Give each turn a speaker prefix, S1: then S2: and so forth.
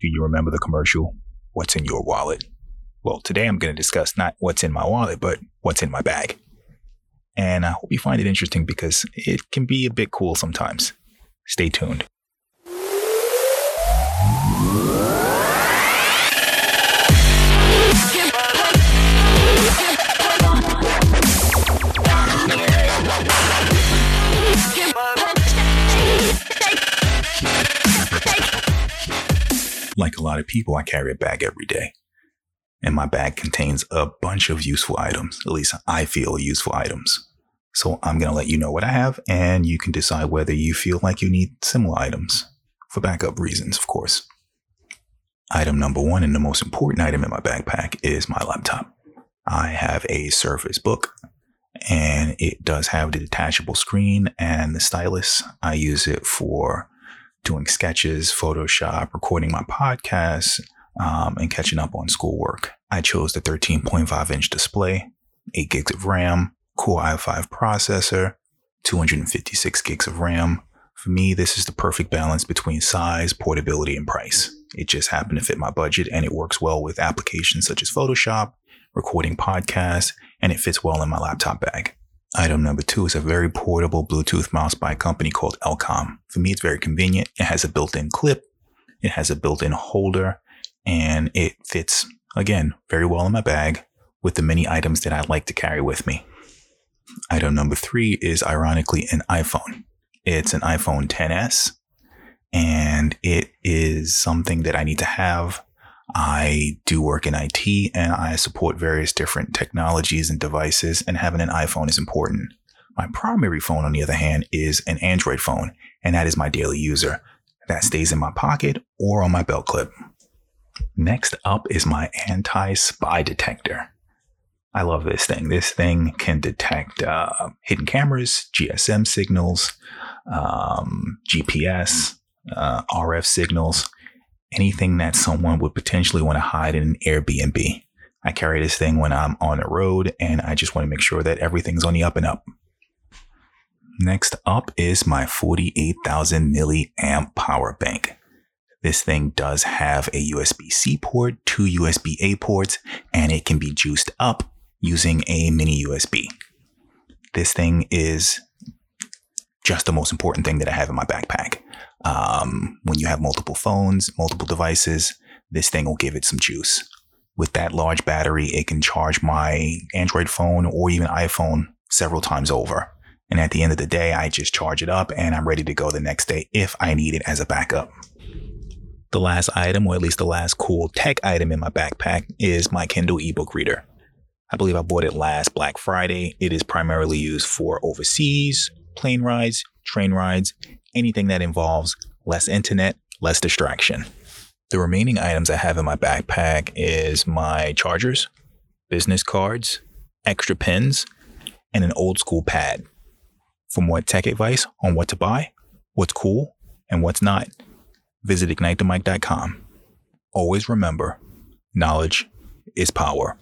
S1: Do you remember the commercial? What's in your wallet? Well, today I'm going to discuss not what's in my wallet, but what's in my bag. And I hope you find it interesting because it can be a bit cool sometimes. Stay tuned. Like a lot of people, I carry a bag every day. And my bag contains a bunch of useful items. At least I feel useful items. So I'm going to let you know what I have, and you can decide whether you feel like you need similar items for backup reasons, of course. Item number one, and the most important item in my backpack, is my laptop. I have a Surface Book, and it does have the detachable screen and the stylus. I use it for doing sketches, Photoshop, recording my podcasts, um, and catching up on schoolwork. I chose the 13.5 inch display, 8 gigs of RAM, Core i5 processor, 256 gigs of RAM. For me, this is the perfect balance between size, portability, and price. It just happened to fit my budget and it works well with applications such as Photoshop, recording podcasts, and it fits well in my laptop bag. Item number two is a very portable Bluetooth mouse by a company called Elecom. For me, it's very convenient. It has a built-in clip. It has a built-in holder and it fits again very well in my bag with the many items that I like to carry with me. Item number three is ironically an iPhone. It's an iPhone 10s and it is something that I need to have. I do work in IT and I support various different technologies and devices, and having an iPhone is important. My primary phone, on the other hand, is an Android phone, and that is my daily user. That stays in my pocket or on my belt clip. Next up is my anti spy detector. I love this thing. This thing can detect uh, hidden cameras, GSM signals, um, GPS, uh, RF signals, anything that someone would potentially want to hide in an Airbnb. I carry this thing when I'm on the road and I just want to make sure that everything's on the up and up. Next up is my 48,000 milliamp power bank. This thing does have a USB C port, two USB A ports, and it can be juiced up using a mini USB. This thing is just the most important thing that I have in my backpack. Um, when you have multiple phones, multiple devices, this thing will give it some juice. With that large battery, it can charge my Android phone or even iPhone several times over. And at the end of the day, I just charge it up and I'm ready to go the next day if I need it as a backup. The last item, or at least the last cool tech item in my backpack, is my Kindle ebook reader. I believe I bought it last Black Friday. It is primarily used for overseas, plane rides, train rides, anything that involves less internet, less distraction. The remaining items I have in my backpack is my chargers, business cards, extra pens, and an old school pad. For more tech advice on what to buy, what's cool, and what's not, visit ignitethemic.com. Always remember, knowledge is power.